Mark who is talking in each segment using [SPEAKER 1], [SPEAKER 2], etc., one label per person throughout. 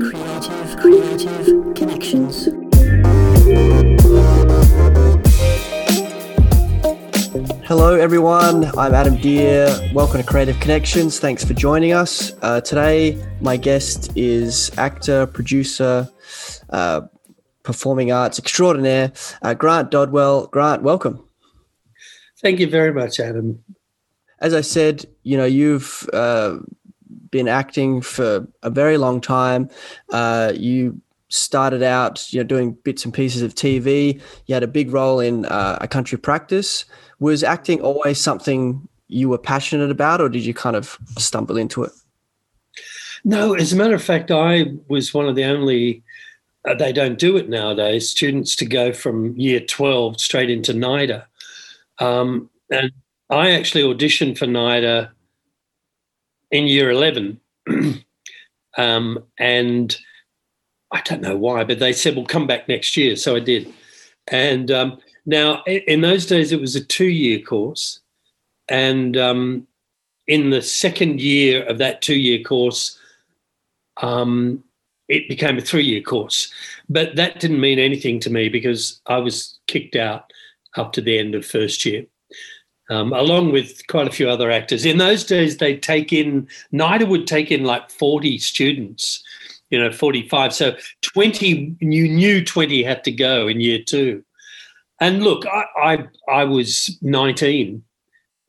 [SPEAKER 1] Creative, creative connections.
[SPEAKER 2] Hello, everyone. I'm Adam Deer. Welcome to Creative Connections. Thanks for joining us. Uh, today, my guest is actor, producer, uh, performing arts extraordinaire, uh, Grant Dodwell. Grant, welcome.
[SPEAKER 3] Thank you very much, Adam.
[SPEAKER 2] As I said, you know, you've uh, been acting for a very long time. Uh, you started out, you know, doing bits and pieces of TV. You had a big role in uh, a country practice. Was acting always something you were passionate about, or did you kind of stumble into it?
[SPEAKER 3] No, as a matter of fact, I was one of the only, uh, they don't do it nowadays, students to go from year 12 straight into NIDA. Um, and I actually auditioned for NIDA in year 11. um, and I don't know why, but they said, well, come back next year. So I did. And um, now, in those days, it was a two year course. And um, in the second year of that two year course, um, it became a three year course. But that didn't mean anything to me because I was kicked out up to the end of first year. Um, along with quite a few other actors. In those days, they'd take in, NIDA would take in like 40 students, you know, 45. So 20, you knew 20 had to go in year two. And look, I, I, I was 19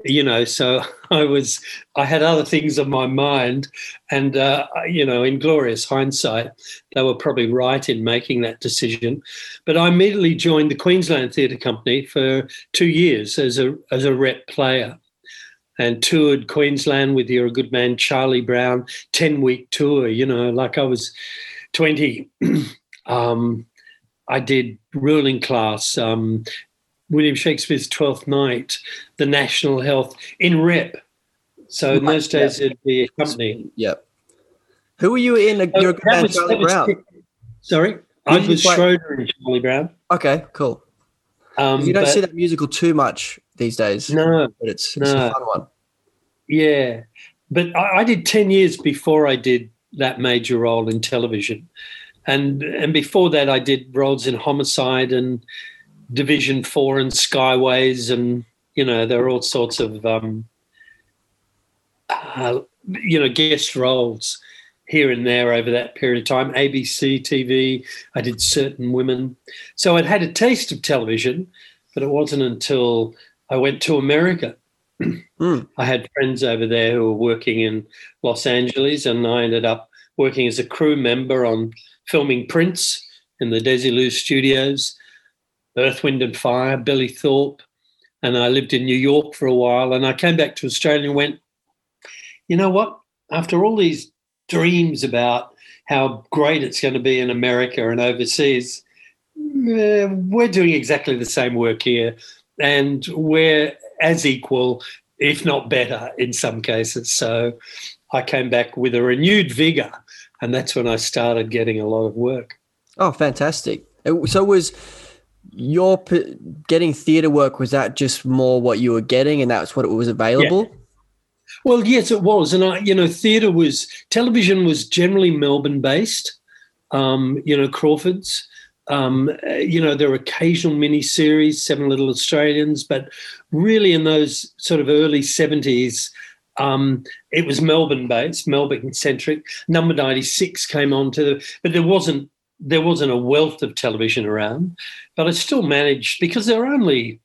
[SPEAKER 3] you know so i was i had other things on my mind. And uh, you know in glorious hindsight they were probably right in making that decision. But i immediately joined the queensland theatre company for two years as a as a rep player and toured queensland with you're a good man charlie brown 10 week tour you know like i was 20 um, I did ruling class, um, William Shakespeare's Twelfth Night, the National Health in rep. So in those days, it'd be a company.
[SPEAKER 2] Yep. Who were you in? A, you're a
[SPEAKER 3] was-
[SPEAKER 2] Charlie
[SPEAKER 3] that was-
[SPEAKER 2] Brown.
[SPEAKER 3] Sorry,
[SPEAKER 2] Who
[SPEAKER 3] I was
[SPEAKER 2] play?
[SPEAKER 3] Schroeder in Charlie Brown.
[SPEAKER 2] Okay, cool.
[SPEAKER 3] Um,
[SPEAKER 2] you don't
[SPEAKER 3] but-
[SPEAKER 2] see that musical too much these days,
[SPEAKER 3] No,
[SPEAKER 2] but it's, it's a fun one.
[SPEAKER 3] yeah, but I, I did ten years before I did that major role in television, and and before that I did roles in Homicide and Division Four and Skyways, and you know there are all sorts of um, uh, you know guest roles here and there over that period of time. ABC TV, I did certain women, so I'd had a taste of television, but it wasn't until I went to America.
[SPEAKER 2] Mm.
[SPEAKER 3] I had friends over there who were working in Los Angeles, and I ended up working as a crew member on filming Prince in the Desilu studios, Earth, Wind and Fire, Billy Thorpe, and I lived in New York for a while. And I came back to Australia and went, you know what? After all these dreams about how great it's going to be in America and overseas, eh, we're doing exactly the same work here, and we're as equal, if not better, in some cases. So I came back with a renewed vigor, and that's when I started getting a lot of work.
[SPEAKER 2] Oh, fantastic! So was your p- getting theatre work? Was that just more what you were getting, and that's what it was available?
[SPEAKER 3] Well, yes, it was, and I, you know, theatre was television was generally Melbourne based. Um, you know, Crawford's. Um, uh, you know, there were occasional mini series, Seven Little Australians, but really in those sort of early seventies, um, it was Melbourne based, Melbourne centric. Number ninety six came on to, the, but there wasn't there wasn't a wealth of television around. But I still managed because there were only,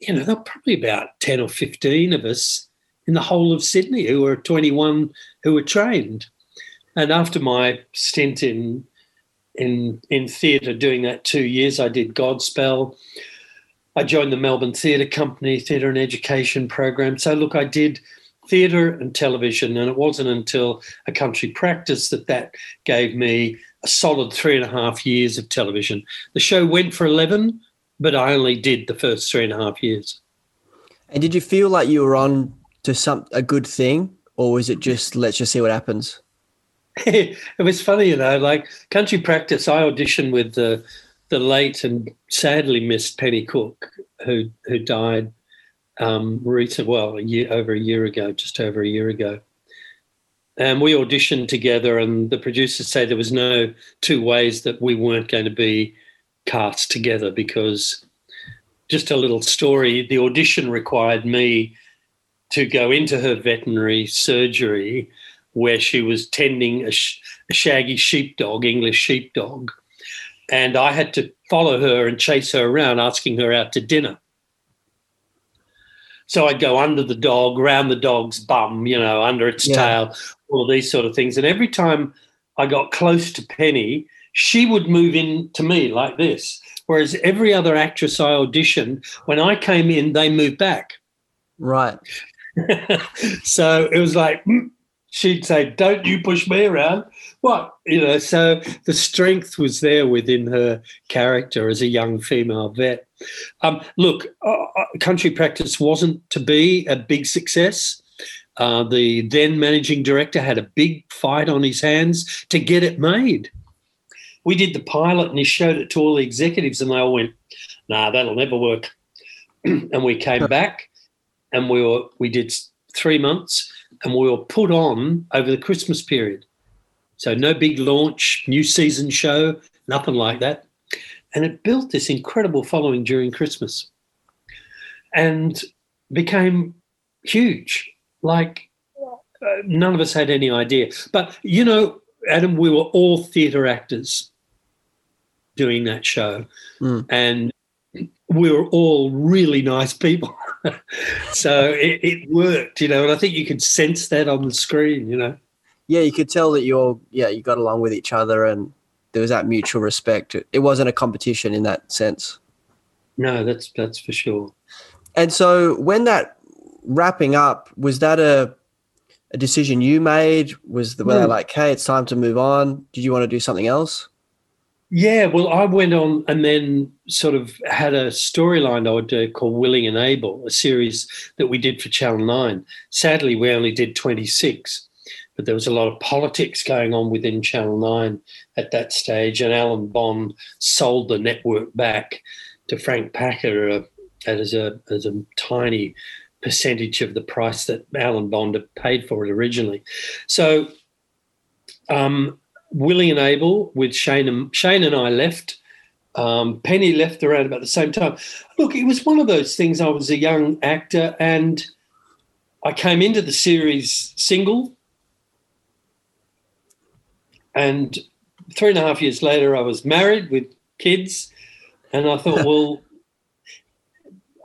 [SPEAKER 3] you know, there were probably about ten or fifteen of us in the whole of Sydney who were 21 who were trained. And after my stint in in in theatre, doing that two years, I did Godspell. I joined the Melbourne Theatre Company Theatre and Education Program. So look, I did theatre and television, and it wasn't until a country practice that that gave me a solid three and a half years of television. The show went for 11, but I only did the first three and a half years.
[SPEAKER 2] And did you feel like you were on to some a good thing, or was it just let's just see what happens?
[SPEAKER 3] it was funny, you know, like country practice. I auditioned with the the late and sadly missed Penny Cook, who who died um, recent, well, a year over a year ago, just over a year ago. And we auditioned together, and the producers say there was no two ways that we weren't going to be cast together because just a little story the audition required me to go into her veterinary surgery where she was tending a, sh- a shaggy sheepdog, English sheepdog. And I had to follow her and chase her around, asking her out to dinner. So I'd go under the dog, round the dog's bum, you know, under its
[SPEAKER 2] Yeah.
[SPEAKER 3] tail, all of these sort of things. And every time I got close to Penny, she would move in to me like this. Whereas every other actress I auditioned, when I came in, they moved back.
[SPEAKER 2] Right.
[SPEAKER 3] so it was like mm, she'd say, "Don't you push me around." What you know? So the strength was there within her character as a young female vet. Um, look, uh, uh, country practice wasn't to be a big success. Uh, the then managing director had a big fight on his hands to get it made. We did the pilot and he showed it to all the executives, and they all went, "Nah, that'll never work." and we came back and we were we did three months and we were put on over the christmas period so no big launch new season show nothing like that and it built this incredible following during christmas and became huge like uh, none of us had any idea but you know adam we were all theatre actors doing that show
[SPEAKER 2] Mm.
[SPEAKER 3] and we were all really nice people so it, it worked, you know, and I think you could sense that on the screen, you know.
[SPEAKER 2] Yeah, you could tell that you're yeah you got along with each other and there was that mutual respect. It, it wasn't a competition in that sense.
[SPEAKER 3] No, that's that's for sure.
[SPEAKER 2] And so when that wrapping up was that a a decision you made? Was the were they
[SPEAKER 3] Hmm.
[SPEAKER 2] like, hey, it's time to move on? Did you want to do something else?
[SPEAKER 3] Yeah, well, I went on and then sort of had a storyline I would do called Willing and Able, a series that we did for Channel 9. Sadly, we only did 26, but there was a lot of politics going on within Channel 9 at that stage, and Alan Bond sold the network back to Frank Packer uh, as, a, as a tiny percentage of the price that Alan Bond had paid for it originally. So, um, Willing and Able with Shane and Shane and I left. Um, Penny left around about the same time. Look, it was one of those things. I was a young actor and I came into the series single. And three and a half years later, I was married with kids. And I thought, well,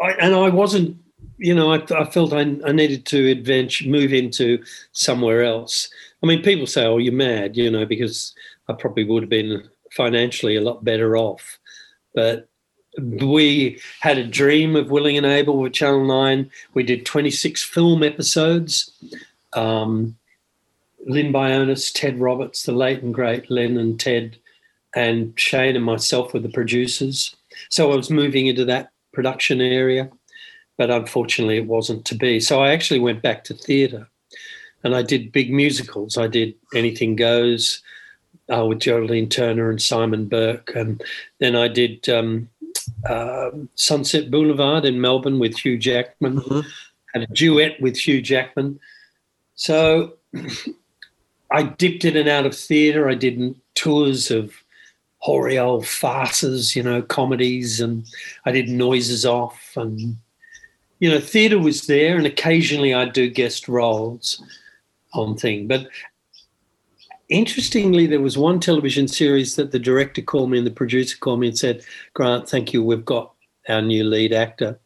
[SPEAKER 3] I, and I wasn't, you know, I, I felt I, I needed to adventure, move into somewhere else. I mean, people say, "Oh, you're mad," you know, because I probably would have been financially a lot better off. But we had a dream of Willing and Able with Channel Nine. We did 26 film episodes. Um, Lynn Bayonas, Ted Roberts, the late and great Len and Ted, and Shane and myself were the producers. So I was moving into that production area, but unfortunately, it wasn't to be. So I actually went back to theatre and I did big musicals. I did Anything Goes uh, with Geraldine Turner and Simon Burke, and then I did um, uh, Sunset Boulevard in Melbourne with Hugh Jackman.
[SPEAKER 2] Mhm.
[SPEAKER 3] Had a duet with Hugh Jackman. So I dipped in and out of theatre. I did tours of hoary old farces, you know, comedies, and I did noises off, and you know, theatre was there, and occasionally I'd do guest roles on thing. But interestingly, there was one television series that the director called me and the producer called me and said, Grant, thank you. We've got our new lead actor.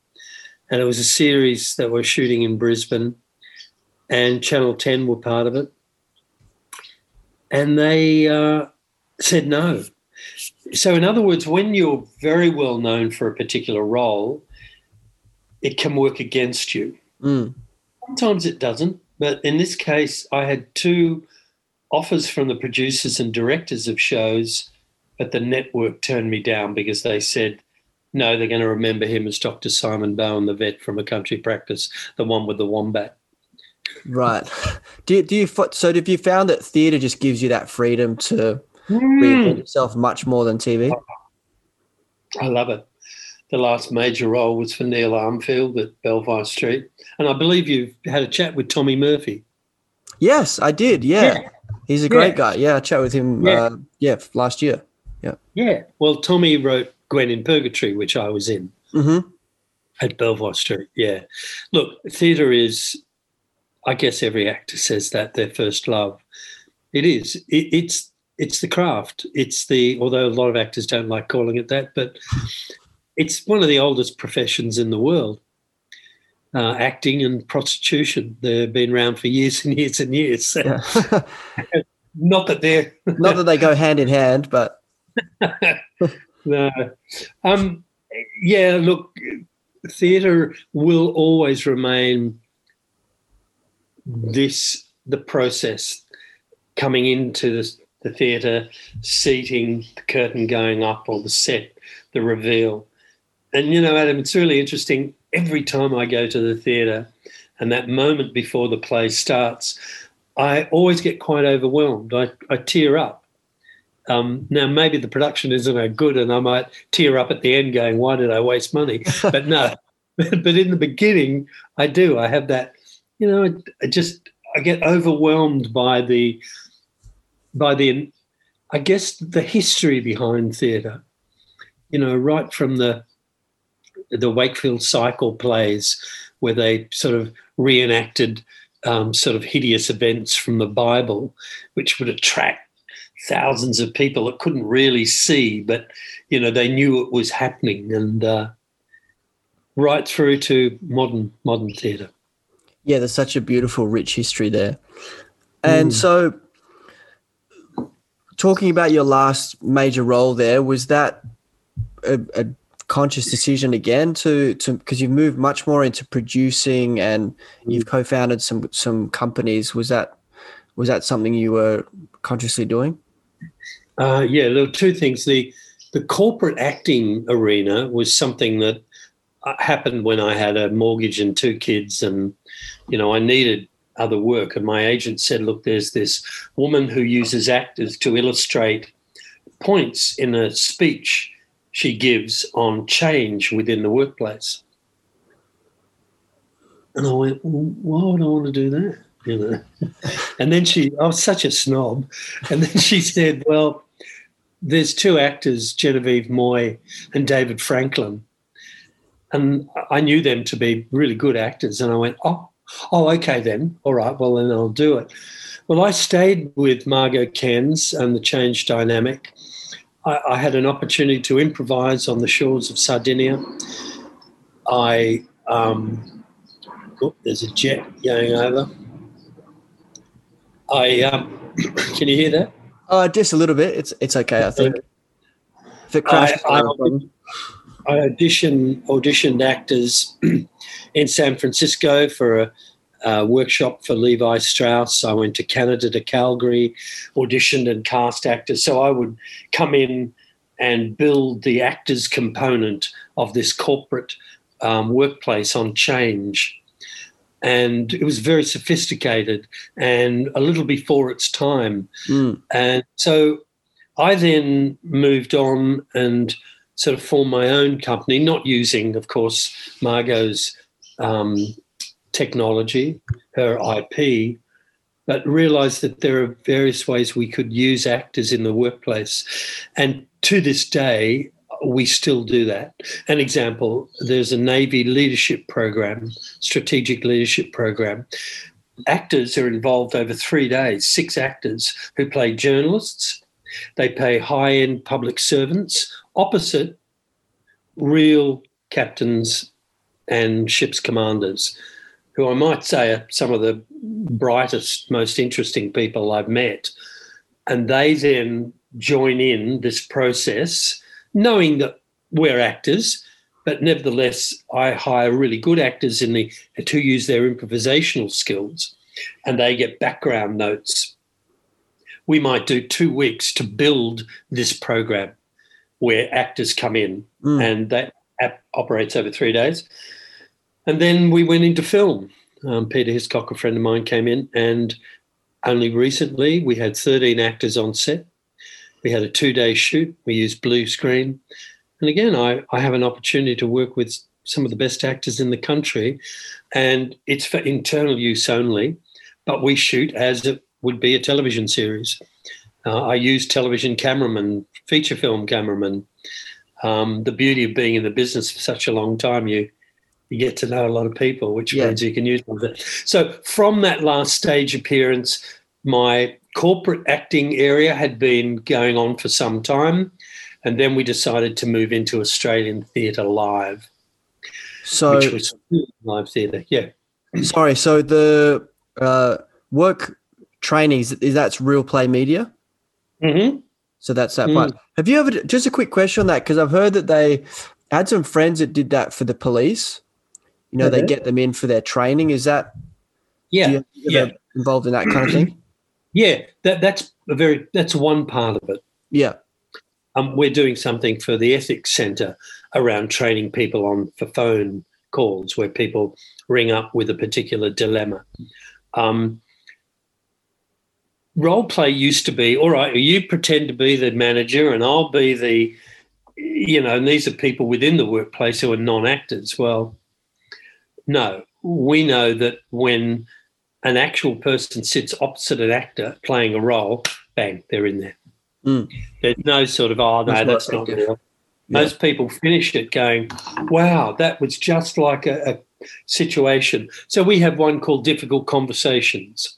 [SPEAKER 3] And it was a series that we're shooting in Brisbane, and Channel 10 were part of it. And they uh, said no. So, in other words, when you're very well known for a particular role, it can work against you.
[SPEAKER 2] Mm.
[SPEAKER 3] Sometimes it doesn't, but in this case, I had two offers from the producers and directors of shows, but the network turned me down because they said, no, they're going to remember him as Dr. Simon Bowen, the vet from a country practice, the one with the wombat.
[SPEAKER 2] Right. Do you, do you so have you found that theatre just gives you that freedom to
[SPEAKER 3] Hmm.
[SPEAKER 2] reinvent yourself much more than TV?
[SPEAKER 3] I love it. The last major role was for Neil Armfield at Belvoir Street. And I believe you've had a chat with Tommy Murphy.
[SPEAKER 2] Yes, I did. Yeah.
[SPEAKER 3] Yeah.
[SPEAKER 2] He's a great
[SPEAKER 3] Yeah.
[SPEAKER 2] guy. Yeah, I chat with him
[SPEAKER 3] Yeah.
[SPEAKER 2] uh, yeah, last year.
[SPEAKER 3] Yeah. Yeah. Well, Tommy wrote Gwen in Purgatory, which I was in
[SPEAKER 2] Mhm.
[SPEAKER 3] at Belvoir Street. Yeah. Look, theatre is, I guess every actor says that, their first love. It is. It, it's it's the craft. It's the, although a lot of actors don't like calling it that, but it's one of the oldest professions in the world. Uh, acting and prostitution. They've been around for years and years and years.
[SPEAKER 2] Yeah.
[SPEAKER 3] Not that they're
[SPEAKER 2] Not that they go hand in hand, but
[SPEAKER 3] no. Um, yeah, look, theatre will always remain this the process coming into the, the theatre, seating, the curtain going up, or the set, the reveal. And you know, Adam, it's really interesting. Every time I go to the theatre, and that moment before the play starts, I always get quite overwhelmed. I, I tear up. Um, now, maybe the production isn't that good, and I might tear up at the end, going, "Why did I waste money?" But no, but in the beginning, I do. I have that, you know, I, I just I get overwhelmed by the by the, I guess, the history behind theatre. You know, right from the the Wakefield cycle plays, where they sort of reenacted um, sort of hideous events from the Bible, which would attract thousands of people that couldn't really see, but you know they knew it was happening, and uh, right through to modern modern theatre.
[SPEAKER 2] yeah, there's such a beautiful, rich history there. And
[SPEAKER 3] Mm.
[SPEAKER 2] so, talking about your last major role there, was that a, a conscious decision again to to because you've moved much more into producing and you've co-founded some some companies. Was that was that something you were consciously doing?
[SPEAKER 3] Uh, yeah, there were two things. The the corporate acting arena was something that uh, happened when I had a mortgage and two kids, and you know I needed other work. And my agent said, "Look, there's this woman who uses actors to illustrate points in a speech she gives on change within the workplace." And I went, well, "Why would I want to do that?" You know. and then she, I was such a snob, and then she said, "Well." there's two actors, Genevieve Mooy and David Franklin, and I knew them to be really good actors. And I went, oh, oh, okay then, all right, well then I'll do it. Well, I stayed with Margot Kens and the Change Dynamic. I, I had an opportunity to improvise on the shores of Sardinia. I um, oh, there's a jet going over. I um, can you hear that?
[SPEAKER 2] Uh, just a little bit. It's it's okay. I think if it crashes,
[SPEAKER 3] I-
[SPEAKER 2] problem.
[SPEAKER 3] I auditioned auditioned actors in San Francisco for a, a workshop for Levi Strauss. I went to Canada to Calgary, auditioned and cast actors. So I would come in and build the actors component of this corporate um, workplace on change. And it was very sophisticated and a little before its time.
[SPEAKER 2] Mm.
[SPEAKER 3] And so I then moved on and sort of formed my own company, not using, of course, Margot's um, technology, her IP, but realized that there are various ways we could use actors in the workplace. And to this day, we still do that. An example there's a Navy leadership program, strategic leadership program. Actors are involved over three days, six actors who play journalists. They play high end public servants opposite real captains and ship's commanders, who I might say are some of the brightest, most interesting people I've met. And they then join in this process, knowing that we're actors, but nevertheless, I hire really good actors in the to use their improvisational skills, and they get background notes. We might do two weeks to build this program, where actors come in,
[SPEAKER 2] Mm.
[SPEAKER 3] and that app operates over three days. And then we went into film. Um, Peter Hiscock, a friend of mine, came in, and only recently we had 13 actors on set. We had a two day shoot. We used blue screen. And again, I, I have an opportunity to work with some of the best actors in the country, and it's for internal use only, but we shoot as it would be a television series. Uh, I use television cameramen, feature film cameramen. Um, the beauty of being in the business for such a long time, you you get to know a lot of people, which
[SPEAKER 2] Yeah.
[SPEAKER 3] means you can use them. So from that last stage appearance, my corporate acting area had been going on for some time, and then we decided to move into Australian theatre live,
[SPEAKER 2] So
[SPEAKER 3] which was live theatre. Yeah.
[SPEAKER 2] sorry. So the uh, work training is, that's real play media.
[SPEAKER 3] Mm-hmm.
[SPEAKER 2] So that's that
[SPEAKER 3] Mm.
[SPEAKER 2] part. Have you ever just a quick question on that because I've heard that they had some friends that did that for the police. You know, they
[SPEAKER 3] Mhm.
[SPEAKER 2] get them in for their training. Is that
[SPEAKER 3] Yeah.
[SPEAKER 2] you
[SPEAKER 3] yeah.
[SPEAKER 2] involved in that kind of thing?
[SPEAKER 3] Yeah. That, that's a very that's one part of it.
[SPEAKER 2] Yeah.
[SPEAKER 3] um, we're doing something for the ethics centre around training people on for phone calls where people ring up with a particular dilemma. Um, role play used to be all right. You pretend to be the manager, and I'll be the, you know, and these are people within the workplace who are non-actors. Well, no, we know that when an actual person sits opposite an actor playing a role, bang, they're in there.
[SPEAKER 2] Mm.
[SPEAKER 3] There's no sort of, oh, no,
[SPEAKER 2] That's not
[SPEAKER 3] that's not real. Most people finish it going, wow, that was just like a, a situation. So we have one called Difficult Conversations.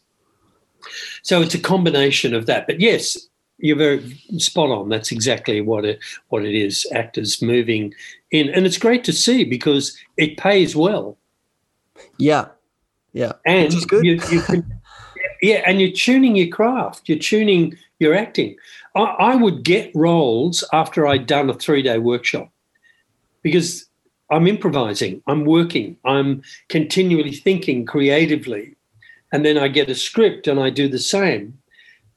[SPEAKER 3] So it's a combination of that. But yes, you're very spot on. That's exactly what it what it is. Actors moving in, and it's great to see because it pays well,
[SPEAKER 2] Yeah. Yeah.
[SPEAKER 3] and
[SPEAKER 2] Which is good.
[SPEAKER 3] You, you can, yeah, and you're tuning your craft. You're tuning your acting. I, I would get roles after I'd done a three day workshop because I'm improvising. I'm working. I'm continually thinking creatively, and then I get a script and I do the same.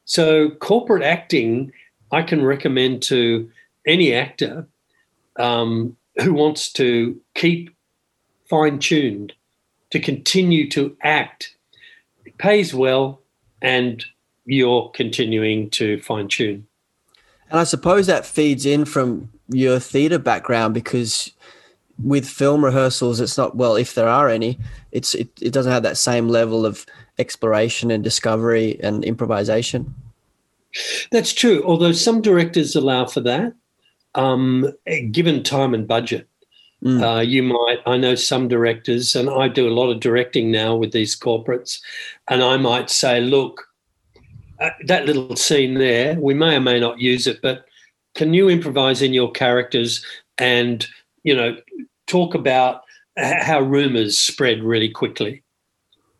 [SPEAKER 3] So corporate acting, I can recommend to any actor um, who wants to keep fine tuned, to continue to act. It pays well, and you're continuing to fine tune.
[SPEAKER 2] And I suppose that feeds in from your theatre background because with film rehearsals, it's not well if there are any. It's it, it doesn't have that same level of exploration and discovery and improvisation.
[SPEAKER 3] That's true. Although some directors allow for that, um, given time and budget.
[SPEAKER 2] Mm.
[SPEAKER 3] Uh, you might, I know some directors, and I do a lot of directing now with these corporates, and I might say, look, uh, that little scene there, we may or may not use it, but can you improvise in your characters and, you know, talk about how rumors spread really quickly?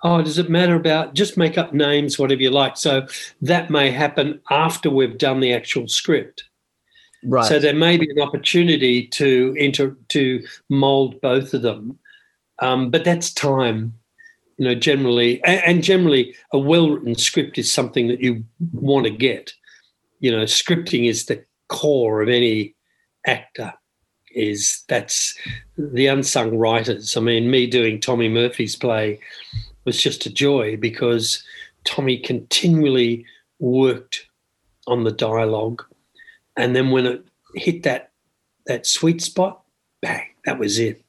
[SPEAKER 3] Oh, does it matter about just make up names, whatever you like? So that may happen after we've done the actual script.
[SPEAKER 2] Right.
[SPEAKER 3] So there may be an opportunity to inter to mold both of them, um, but that's time. You know, generally, and, and generally, a well-written script is something that you want to get. You know, scripting is the core of any actor. Is that's the unsung writers. I mean, me doing Tommy Murphy's play was just a joy because Tommy continually worked on the dialogue and then when it hit that that sweet spot, bang, that was it.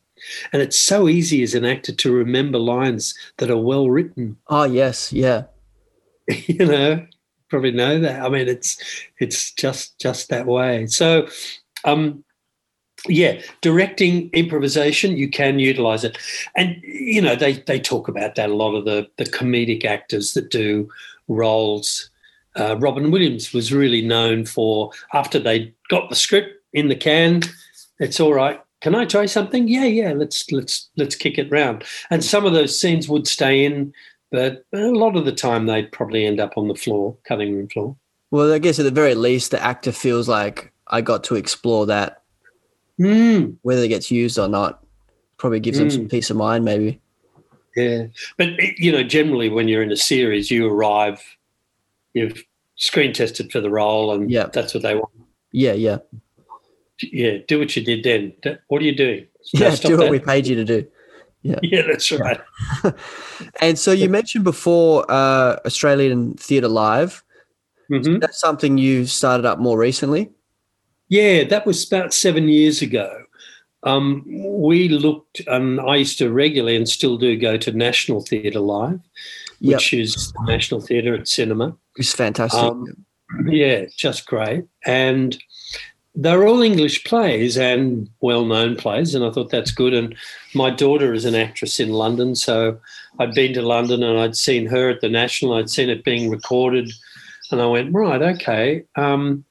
[SPEAKER 3] And it's so easy as an actor to remember lines that are well written.
[SPEAKER 2] oh yes, yeah.
[SPEAKER 3] you know, probably know that. I mean, it's it's just just that way. So, um, yeah, directing improvisation, you can utilize it, and you know they they talk about that a lot of the the comedic actors that do roles. Uh, Robin Williams was really known for after they got the script in the can. It's all right. Can I try something? Yeah, yeah. Let's let's let's kick it round. And some of those scenes would stay in but a lot of the time they'd probably end up on the floor, cutting room floor.
[SPEAKER 2] Well, I guess at the very least, the actor feels like I got to explore that,
[SPEAKER 3] Mm,
[SPEAKER 2] whether it gets used or not. Probably gives them some peace of mind, maybe.
[SPEAKER 3] yeah, but you know, generally when you're in a series, you arrive, you've screen tested for the role, and
[SPEAKER 2] Yeah.
[SPEAKER 3] that's what they want.
[SPEAKER 2] Yeah, yeah,
[SPEAKER 3] Yeah, do what you did then. What are you doing?
[SPEAKER 2] yeah. Do what
[SPEAKER 3] that.
[SPEAKER 2] we paid you to do.
[SPEAKER 3] Yeah, yeah that's right.
[SPEAKER 2] And so you mentioned before uh, Australian Theatre Live.
[SPEAKER 3] Mhm.
[SPEAKER 2] That's something you started up more recently.
[SPEAKER 3] Yeah, that was about seven years ago. Um, we looked, and I used to regularly and still do go to National Theatre Live,
[SPEAKER 2] Yep.
[SPEAKER 3] which is the National Theatre at Cinema.
[SPEAKER 2] It's fantastic.
[SPEAKER 3] Um, Yeah, just great. And they're all English plays and well known plays. And I thought that's good. And my daughter is an actress in London. So I'd been to London and I'd seen her at the National, I'd seen it being recorded. And I went, right, okay. Um,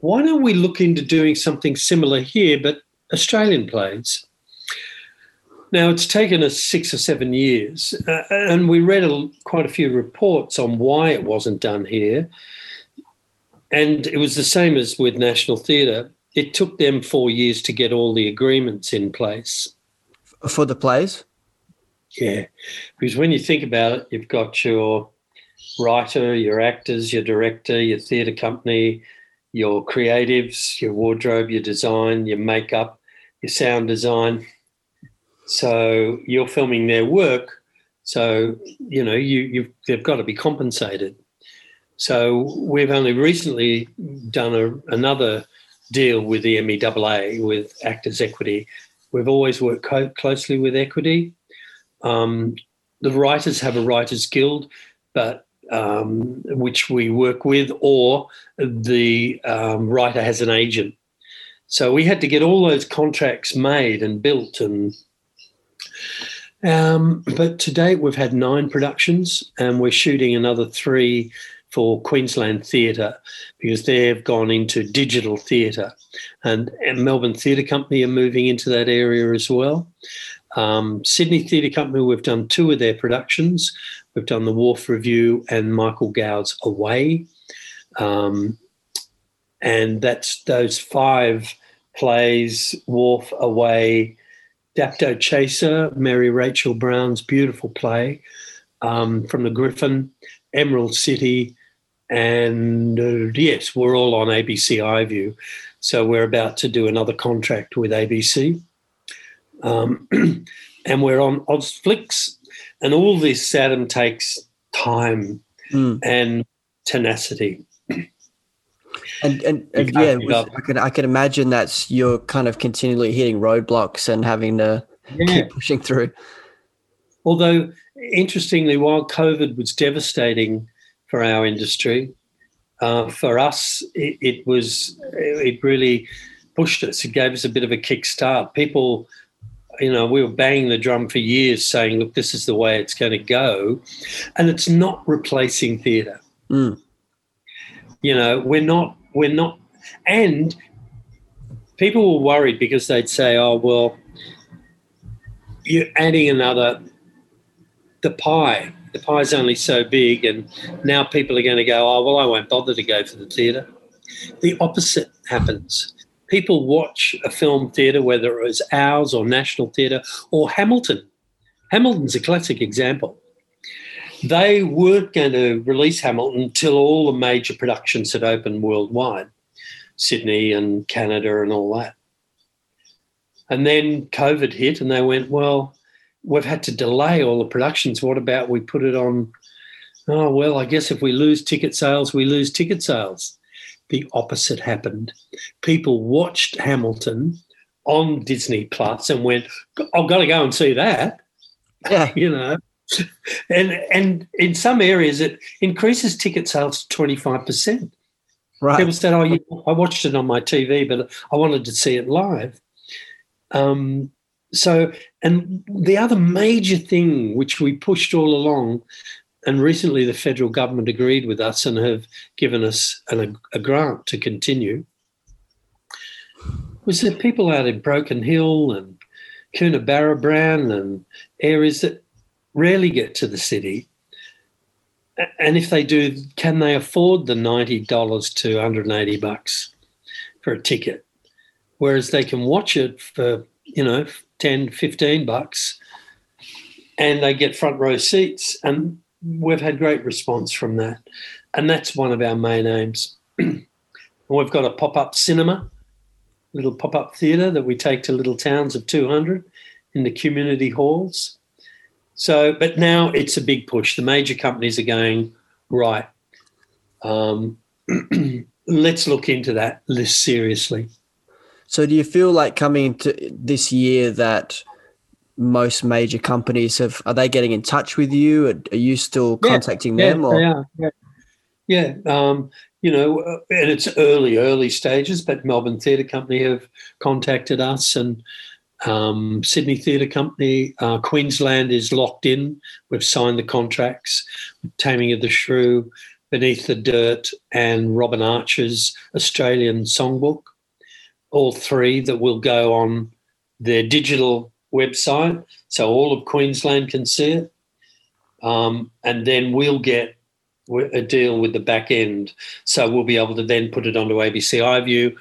[SPEAKER 3] why don't we look into doing something similar here, but Australian plays? Now, it's taken us six or seven years, uh, and we read a, quite a few reports on why it wasn't done here. And it was the same as with National Theatre. It took them four years to get all the agreements in place.
[SPEAKER 2] For the plays?
[SPEAKER 3] Yeah, because when you think about it, you've got your writer, your actors, your director, your theatre company, your creatives, your wardrobe, your design, your makeup, your sound design. So you're filming their work. So you know you you've they've got to be compensated. So we've only recently done a, another deal with the MEAA with Actors Equity. We've always worked co- closely with Equity. Um, the writers have a writers guild, but um, which we work with, or the um, writer has an agent. So we had to get all those contracts made and built, and um, but to date we've had nine productions, and we're shooting another three for Queensland Theatre because they've gone into digital theatre, and, and Melbourne Theatre Company are moving into that area as well. Um, Sydney Theatre Company, we've done two of their productions. We've done the Wharf Review and Michael Gow's Away. Um, and that's those five plays Wharf, Away, Dapto Chaser, Mary Rachel Brown's beautiful play um, from the Griffin, Emerald City, and uh, yes, we're all on ABC iView. So we're about to do another contract with ABC. Um, and we're on Ozflix, and all this, Adam, takes time
[SPEAKER 2] Mm.
[SPEAKER 3] and tenacity.
[SPEAKER 2] And and, and yeah,
[SPEAKER 3] up.
[SPEAKER 2] I can I can imagine that's you're kind of continually hitting roadblocks and having to keep pushing through.
[SPEAKER 3] Although, interestingly, while COVID was devastating for our industry, uh, for us, it, it was it really pushed us. It gave us a bit of a kickstart. People, you know, we were banging the drum for years, saying, "Look, this is the way it's going to go," and it's not replacing theatre.
[SPEAKER 2] Mm.
[SPEAKER 3] You know, we're not, we're not, and people were worried because they'd say, "Oh, well, you're adding another." the pie. The pie's only so big, and now people are going to go, oh, well, I won't bother to go to the theatre. The opposite happens. People watch a film theatre, whether it was ours or National Theatre or Hamilton. Hamilton's a classic example. They weren't going to release Hamilton until all the major productions had opened worldwide Sydney and Canada and all that. And then COVID hit, and they went, well, we've had to delay all the productions. What about we put it on? Oh, well, I guess if we lose ticket sales, we lose ticket sales. The opposite happened. People watched Hamilton on Disney Plus and went, oh, I've got to go and see that,
[SPEAKER 2] Yeah,
[SPEAKER 3] you know. And and in some areas it increases ticket sales to 25%. People said, "Oh, you, I watched it on my TV, but I wanted to see it live." Um, so, and the other major thing which we pushed all along, and recently the federal government agreed with us and have given us an, a grant to continue, was that people out in Broken Hill and Coonabarabran and areas that rarely get to the city. And if they do, can they afford the ninety dollars to one hundred and eighty bucks for a ticket? Whereas they can watch it for you know 10, 15 bucks, and they get front row seats. And we've had great response from that, and that's one of our main aims. We've got a pop up cinema, little pop up theatre that we take to little towns of two hundred in the community halls. So, but now it's a big push. The major companies are going right. Um, let's look into that list seriously.
[SPEAKER 2] So, do you feel like coming into this year that most major companies have are they getting in touch with you? Are, you still contacting
[SPEAKER 3] yeah,
[SPEAKER 2] them?
[SPEAKER 3] Yeah, or? yeah, yeah. Um, you know, and it's early, early stages, but Melbourne Theatre Company have contacted us, and um, Sydney Theatre Company, uh, Queensland is locked in. We've signed the contracts. Taming of the Shrew, Beneath the Dirt, and Robin Archer's Australian Songbook all three that will go on their digital website, so all of Queensland can see it. Um, and then we'll get a deal with the back end, so we'll be able to then put it onto ABC iView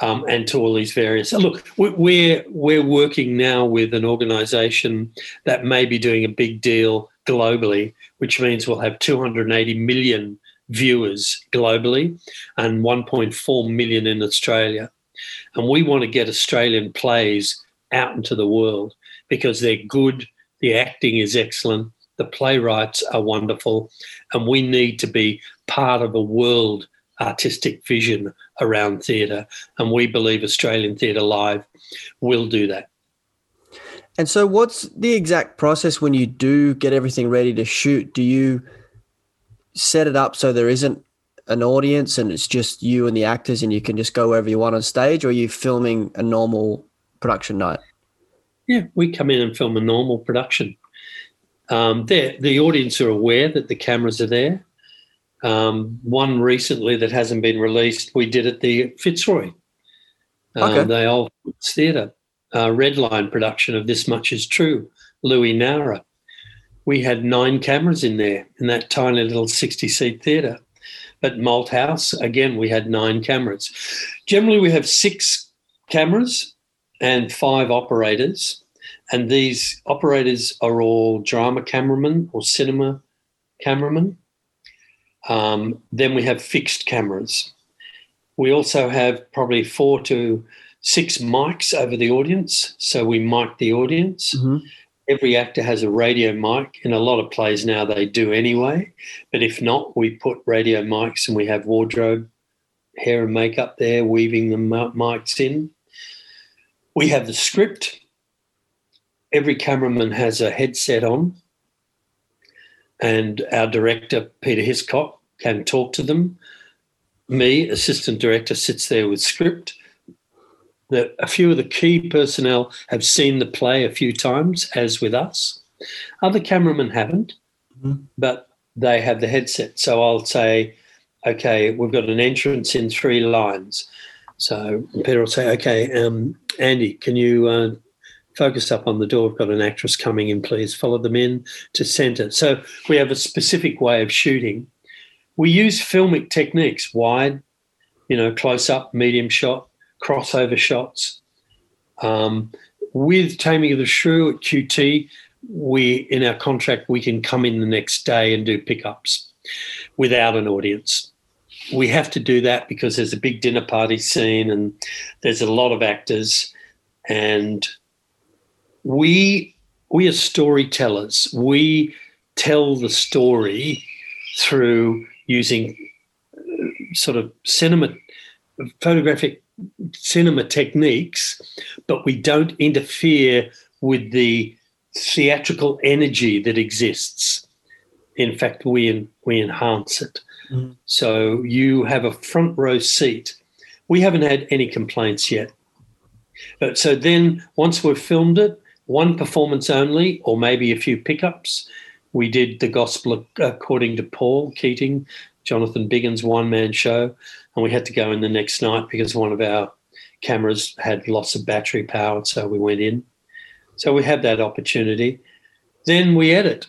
[SPEAKER 3] um, and to all these various. Look, we're we're working now with an organisation that may be doing a big deal globally, which means we'll have 280 million viewers globally and 1.4 million in Australia. And we want to get Australian plays out into the world because they're good, the acting is excellent, the playwrights are wonderful, and we need to be part of a world artistic vision around theatre. And we believe Australian Theatre Live will do that.
[SPEAKER 2] And so, what's the exact process when you do get everything ready to shoot? Do you set it up so there isn't an audience and it's just you and the actors and you can just go wherever you want on stage or are you filming a normal production night
[SPEAKER 3] yeah we come in and film a normal production um, the audience are aware that the cameras are there um, one recently that hasn't been released we did at the fitzroy uh, okay. the old theatre uh, red line production of this much is true Louis Nowra we had nine cameras in there in that tiny little 60 seat theatre at Malthouse, again, we had nine cameras. Generally, we have six cameras and five operators. And these operators are all drama cameramen or cinema cameramen. Um, then we have fixed cameras. We also have probably four to six mics over the audience. So we mic the audience. Mm-hmm every actor has a radio mic. In a lot of plays now, they do anyway. But if not, we put radio mics and we have wardrobe, hair and makeup there, weaving the mics in. We have the script. Every cameraman has a headset on. And our director, Peter Hiscock, can talk to them. Me, assistant director, sits there with script that a few of the key personnel have seen the play a few times, as with us. Other cameramen haven't, mm-hmm. but they have the headset. So I'll say, okay, we've got an entrance in three lines. So Peter will say, okay, um, Andy, can you uh, focus up on the door? We've got an actress coming in, please follow them in to centre. So we have a specific way of shooting. We use filmic techniques, wide, you know, close up, medium shot, crossover shots. Um, with Taming of the Shrew at QT, we in our contract we can come in the next day and do pickups without an audience. We have to do that because there's a big dinner party scene and there's a lot of actors, and we we are storytellers. We tell the story through using uh, sort of cinema photographic cinema techniques, but we don't interfere with the theatrical energy that exists. In fact, we we enhance it. Mm-hmm. So you have a front row seat. We haven't had any complaints yet. But so then once we've filmed it, one performance only, or maybe a few pickups. We did the gospel according to Paul Keating, Jonathan Biggins one man show and we had to go in the next night because one of our cameras had lots of battery power, so we went in. So we had that opportunity. Then we edit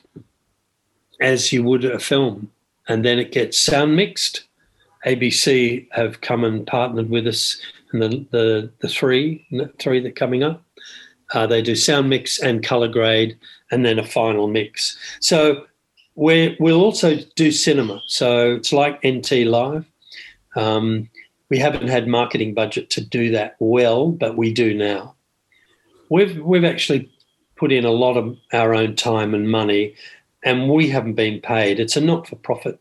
[SPEAKER 3] as you would a film, and then it gets sound mixed. ABC have come and partnered with us, and the the, the three three that are coming up, uh, they do sound mix and color grade, and then a final mix. So we we'll also do cinema. So it's like NT Live. Um, we haven't had marketing budget to do that well, but we do now. We've we've actually put in a lot of our own time and money, and we haven't been paid. It's a not for profit,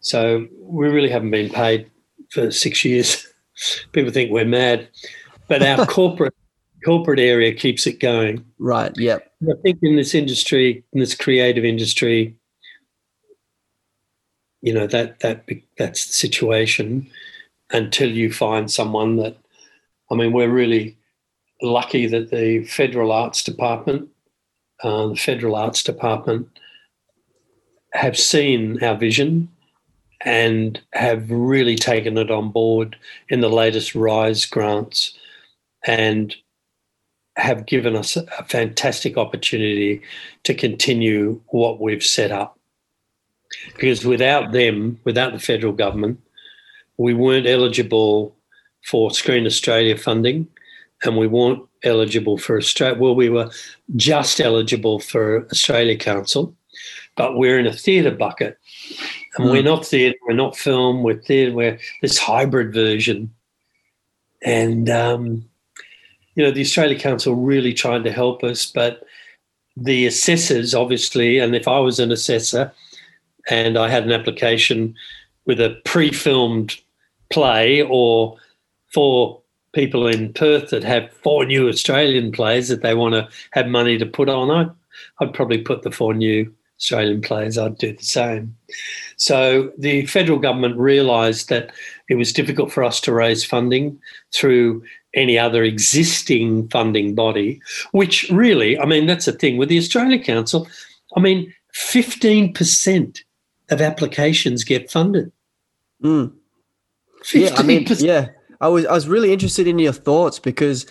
[SPEAKER 3] so we really haven't been paid for six years. People think we're mad, but our corporate corporate area keeps it going.
[SPEAKER 2] Right. Yep.
[SPEAKER 3] I think in this industry, in this creative industry, you know that that that's the situation until you find someone that. I mean, we're really lucky that the federal arts department, uh, the federal arts department, have seen our vision and have really taken it on board in the latest RISE grants and have given us a fantastic opportunity to continue what we've set up. Because without them, without the federal government, we weren't eligible for Screen Australia funding and we weren't eligible for Australia. Well, we were just eligible for Australia Council, but we're in a theatre bucket. And mm. we're not theatre, we're not film, we're theatre, we're this hybrid version. And um, you know, the Australia Council really trying to help us, but the assessors, obviously, and if I was an assessor and I had an application with a pre filmed play or for people in Perth that have four new Australian plays that they want to have money to put on, I'd, I'd probably put the four new Australian players, I'd do the same. So the federal government realised that it was difficult for us to raise funding through any other existing funding body, which really, I mean, that's the thing with the Australia Council. I mean, 15% of applications get funded.
[SPEAKER 2] Mm. Yeah, I mean, yeah. I was I was really interested in your thoughts because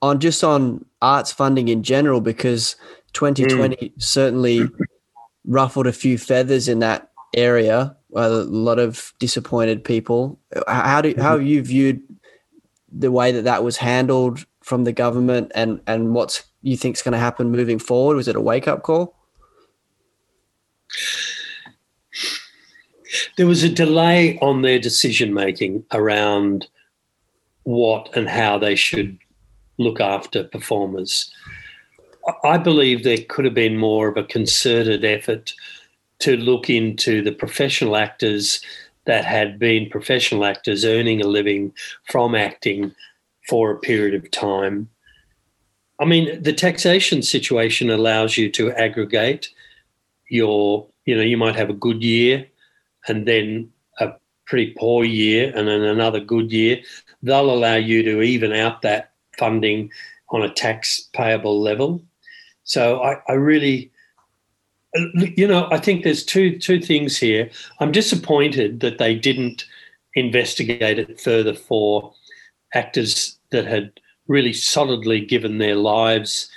[SPEAKER 2] on just on arts funding in general, because 2020 mm. certainly ruffled a few feathers in that area. Uh, a lot of disappointed people. How do how have you viewed the way that that was handled from the government and and what's you think is going to happen moving forward? Was it a wake up call?
[SPEAKER 3] There was a delay on their decision making around what and how they should look after performers. I believe there could have been more of a concerted effort to look into the professional actors that had been professional actors earning a living from acting for a period of time. I mean, the taxation situation allows you to aggregate your, you know, you might have a good year and then a pretty poor year and then another good year. They'll allow you to even out that funding on a tax payable level. So I, I really, you know, I think there's two two things here. I'm disappointed that they didn't investigate it further for actors that had really solidly given their lives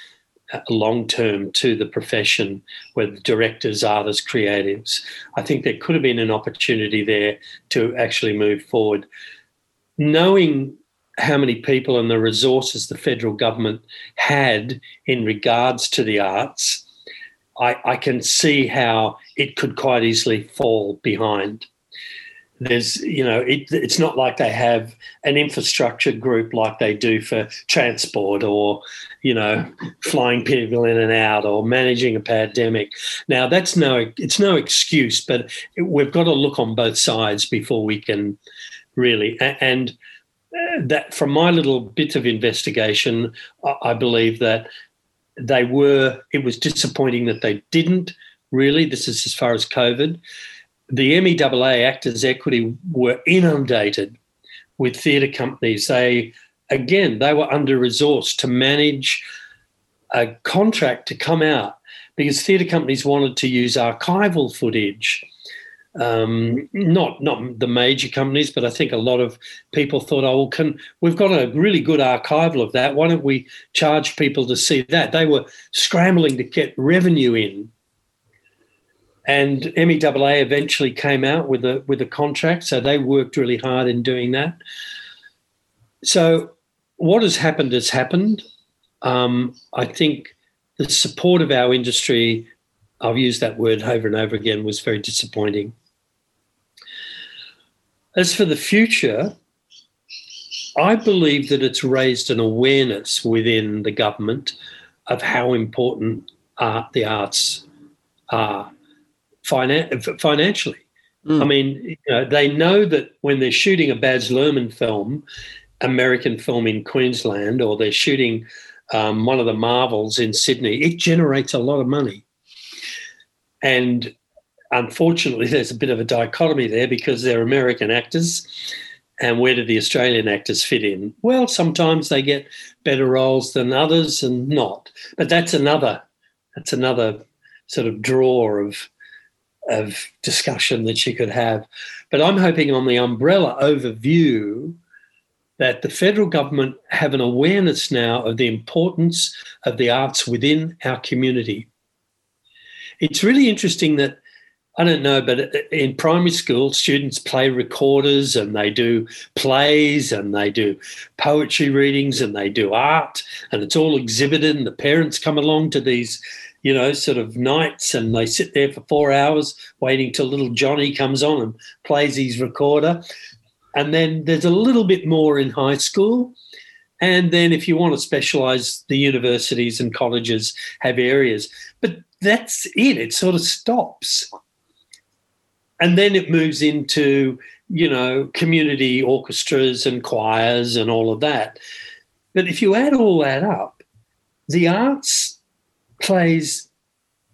[SPEAKER 3] uh, long term to the profession, with directors, artists, creatives. I think there could have been an opportunity there to actually move forward. Knowing how many people and the resources the federal government had in regards to the arts, I, I can see how it could quite easily fall behind. There's, you know, it, it's not like they have an infrastructure group like they do for transport or, you know, flying people in and out or managing a pandemic. Now, that's no, it's no excuse, but we've got to look on both sides before we can really. And that, from my little bit of investigation, I believe that they were, it was disappointing that they didn't really. This is as far as COVID. The MEAA Actors Equity were inundated with theatre companies. They, again, they were under resourced to manage a contract to come out because theatre companies wanted to use archival footage um, not not the major companies, but I think a lot of people thought, oh, well, can we've got a really good archival of that. Why don't we charge people to see that? They were scrambling to get revenue in, and MEAA eventually came out with a with a contract, so they worked really hard in doing that. So what has happened has happened. Um, I think the support of our industry. I've used that word over and over again was very disappointing. As for the future, I believe that it's raised an awareness within the government of how important art, the arts are finan- financially.
[SPEAKER 2] Mm.
[SPEAKER 3] I mean, you know, they know that when they're shooting a Baz Luhrmann film, American film in Queensland, or they're shooting um, one of the Marvels in Sydney, it generates a lot of money. And unfortunately, there's a bit of a dichotomy there because they're American actors. And where do the Australian actors fit in? Well, sometimes they get better roles than others and not. But that's another that's another sort of draw of of discussion that you could have. But I'm hoping on the umbrella overview that the federal government have an awareness now of the importance of the arts within our community. It's really interesting that I don't know, but in primary school, students play recorders and they do plays and they do poetry readings and they do art and it's all exhibited. And the parents come along to these, you know, sort of nights and they sit there for four hours waiting till little Johnny comes on and plays his recorder. And then there's a little bit more in high school. And then if you want to specialize, the universities and colleges have areas. But that's it, it sort of stops and then it moves into you know community orchestras and choirs and all of that. But if you add all that up the arts plays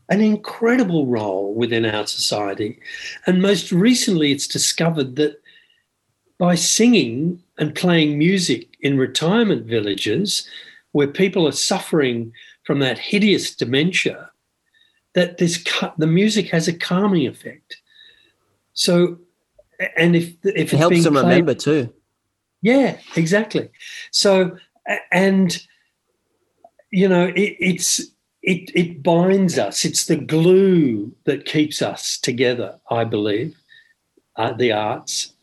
[SPEAKER 3] an incredible role within our society. And most recently it's discovered that by singing and playing music in retirement villages where people are suffering from that hideous dementia that this the music has a calming effect so, and if if
[SPEAKER 2] it helps them played, remember too.
[SPEAKER 3] Yeah, exactly. So, and you know, it, it's it it binds us. It's the glue that keeps us together. I believe, uh, the arts,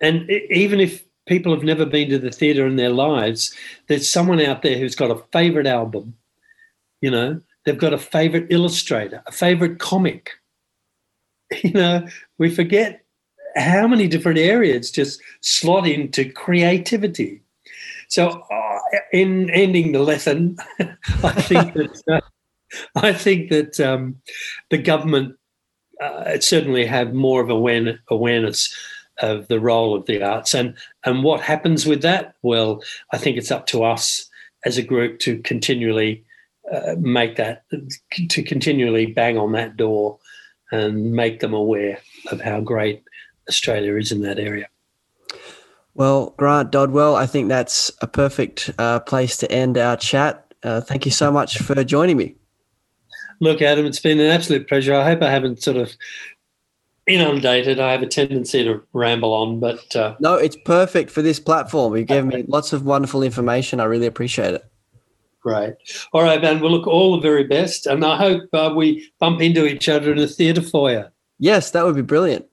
[SPEAKER 3] and it, even if people have never been to the theatre in their lives, there's someone out there who's got a favorite album. You know, they've got a favorite illustrator, a favorite comic you know, we forget how many different areas just slot into creativity. So, uh, in ending the lesson, I think that uh, I think that um, the government uh, certainly have more of awareness, awareness of the role of the arts and and what happens with that. Well, I think it's up to us as a group to continually uh, make that to continually bang on that door and make them aware of how great Australia is in that area.
[SPEAKER 2] Well, Grant Dodwell, I think that's a perfect uh, place to end our chat. Uh, thank you so much for joining me.
[SPEAKER 3] Look, Adam, it's been an absolute pleasure. I hope I haven't sort of inundated. I have a tendency to ramble on, but uh,
[SPEAKER 2] no, it's perfect for this platform. You gave me lots of wonderful information. I really appreciate it.
[SPEAKER 3] Great. All right, man. Well, look, all the very best. And I hope uh, we bump into each other in a theatre foyer.
[SPEAKER 2] Yes, that would be brilliant.